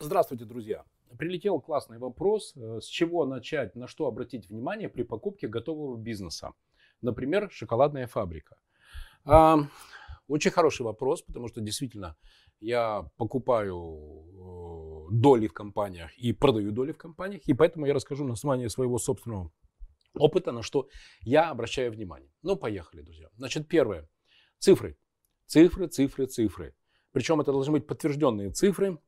Здравствуйте, друзья! Прилетел классный вопрос, э, с чего начать, на что обратить внимание при покупке готового бизнеса. Например, шоколадная фабрика. Очень хороший вопрос, потому что действительно я покупаю э, доли в компаниях и продаю доли в компаниях, и поэтому я расскажу на основании своего собственного опыта, на что я обращаю внимание. Ну, поехали, друзья. Значит, первое. Цифры. Цифры, цифры, цифры. Причем это должны быть подтвержденные цифры,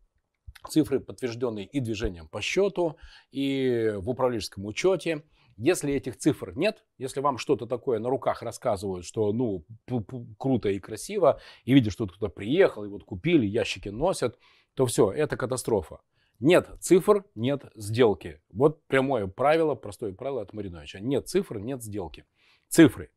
цифры, подтвержденные и движением по счету, и в управленческом учете. Если этих цифр нет, если вам что-то такое на руках рассказывают, что ну круто и красиво, и видишь, что кто-то приехал, и вот купили, ящики носят, то все, это катастрофа. Нет цифр, нет сделки. Вот прямое правило, простое правило от Мариновича. Нет цифр, нет сделки. Цифры.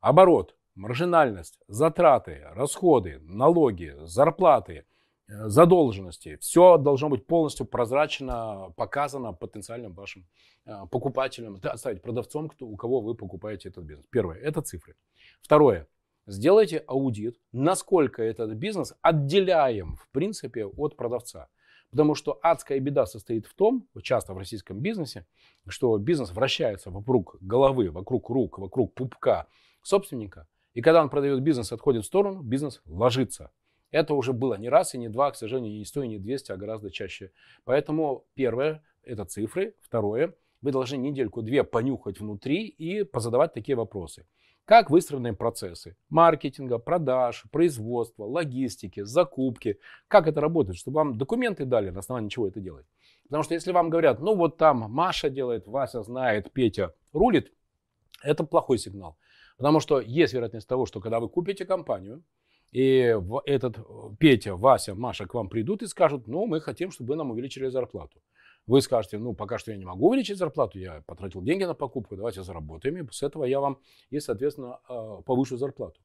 Оборот, маржинальность, затраты, расходы, налоги, зарплаты – Э, задолженности. Все должно быть полностью прозрачно показано потенциальным вашим э, покупателям, оставить продавцом, кто, у кого вы покупаете этот бизнес. Первое, это цифры. Второе, сделайте аудит, насколько этот бизнес отделяем, в принципе, от продавца. Потому что адская беда состоит в том, часто в российском бизнесе, что бизнес вращается вокруг головы, вокруг рук, вокруг пупка собственника. И когда он продает бизнес, отходит в сторону, бизнес ложится. Это уже было не раз и не два, к сожалению, не 100 и не 200, а гораздо чаще. Поэтому первое – это цифры. Второе – вы должны недельку-две понюхать внутри и позадавать такие вопросы. Как выстроены процессы маркетинга, продаж, производства, логистики, закупки. Как это работает, чтобы вам документы дали, на основании чего это делать. Потому что если вам говорят, ну вот там Маша делает, Вася знает, Петя рулит, это плохой сигнал. Потому что есть вероятность того, что когда вы купите компанию, и этот э, Петя, Вася, Маша к вам придут и скажут, ну, мы хотим, чтобы вы нам увеличили зарплату. Вы скажете, ну, пока что я не могу увеличить зарплату, я потратил деньги на покупку, давайте заработаем, и с этого я вам и, соответственно, э, повышу зарплату.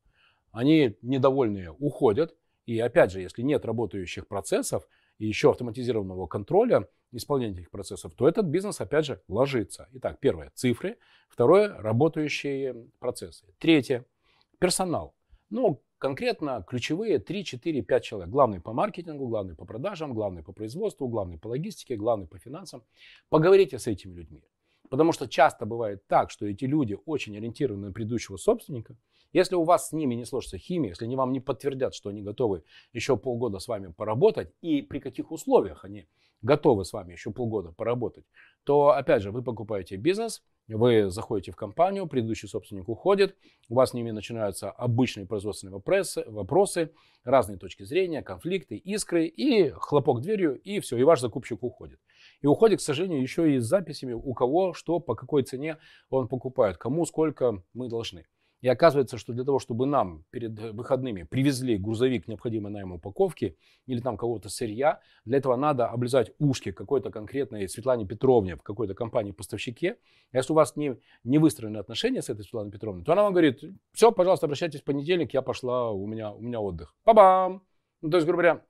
Они недовольные уходят, и опять же, если нет работающих процессов и еще автоматизированного контроля исполнения этих процессов, то этот бизнес, опять же, ложится. Итак, первое – цифры. Второе – работающие процессы. Третье – персонал. Ну, конкретно ключевые 3, 4, 5 человек. Главный по маркетингу, главный по продажам, главный по производству, главный по логистике, главный по финансам. Поговорите с этими людьми. Потому что часто бывает так, что эти люди очень ориентированы на предыдущего собственника. Если у вас с ними не сложится химия, если они вам не подтвердят, что они готовы еще полгода с вами поработать, и при каких условиях они готовы с вами еще полгода поработать, то, опять же, вы покупаете бизнес, вы заходите в компанию, предыдущий собственник уходит, у вас с ними начинаются обычные производственные вопросы, вопросы разные точки зрения, конфликты, искры, и хлопок дверью, и все, и ваш закупщик уходит. И уходит, к сожалению, еще и с записями, у кого, что, по какой цене он покупает, кому, сколько мы должны. И оказывается, что для того, чтобы нам перед выходными привезли грузовик необходимой на ему упаковки или там кого-то сырья, для этого надо облизать ушки какой-то конкретной Светлане Петровне в какой-то компании-поставщике. Если у вас не, не выстроены отношения с этой Светланой Петровной, то она вам говорит, все, пожалуйста, обращайтесь в понедельник, я пошла, у меня, у меня отдых. Па-бам! Ну, то есть, грубо говоря,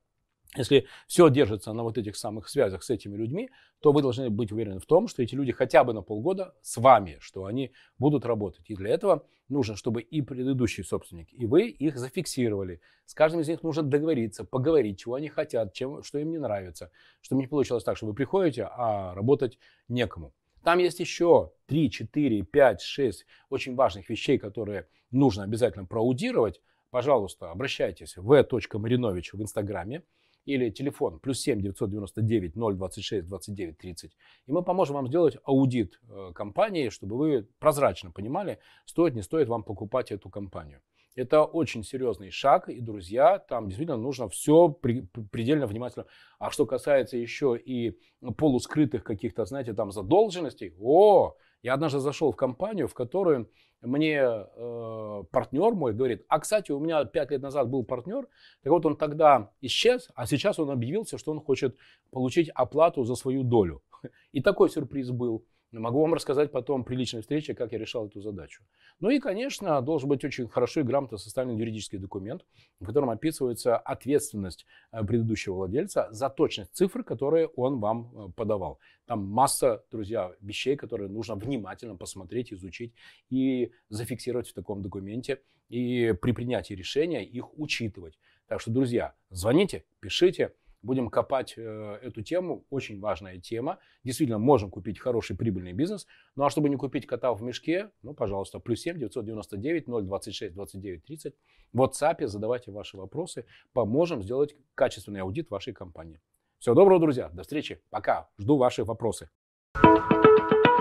если все держится на вот этих самых связях с этими людьми, то вы должны быть уверены в том, что эти люди хотя бы на полгода с вами, что они будут работать. И для этого нужно, чтобы и предыдущий собственник, и вы их зафиксировали. С каждым из них нужно договориться, поговорить, чего они хотят, чем, что им не нравится. Чтобы не получилось так, что вы приходите, а работать некому. Там есть еще 3, 4, 5, 6 очень важных вещей, которые нужно обязательно проаудировать. Пожалуйста, обращайтесь в v.marinovich в Инстаграме или телефон плюс 7 999 026 29 30. И мы поможем вам сделать аудит э, компании, чтобы вы прозрачно понимали, стоит, не стоит вам покупать эту компанию. Это очень серьезный шаг, и, друзья, там действительно нужно все предельно внимательно. А что касается еще и полускрытых каких-то, знаете, там задолженностей, о, я однажды зашел в компанию, в которую мне э, партнер мой говорит, а, кстати, у меня пять лет назад был партнер, так вот он тогда исчез, а сейчас он объявился, что он хочет получить оплату за свою долю. И такой сюрприз был. Могу вам рассказать потом при личной встрече, как я решал эту задачу. Ну и, конечно, должен быть очень хорошо и грамотно составлен юридический документ, в котором описывается ответственность э, предыдущего владельца за точность цифр, которые он вам э, подавал. Там масса, друзья, вещей, которые нужно внимательно посмотреть, изучить и зафиксировать в таком документе. И при принятии решения их учитывать. Так что, друзья, звоните, пишите. Будем копать э, эту тему. Очень важная тема. Действительно, можем купить хороший прибыльный бизнес. Ну а чтобы не купить кота в мешке, ну, пожалуйста, плюс 7 999 026 29 30. В WhatsApp задавайте ваши вопросы. Поможем сделать качественный аудит вашей компании. Всего доброго, друзья. До встречи. Пока. Жду ваши вопросы. thank you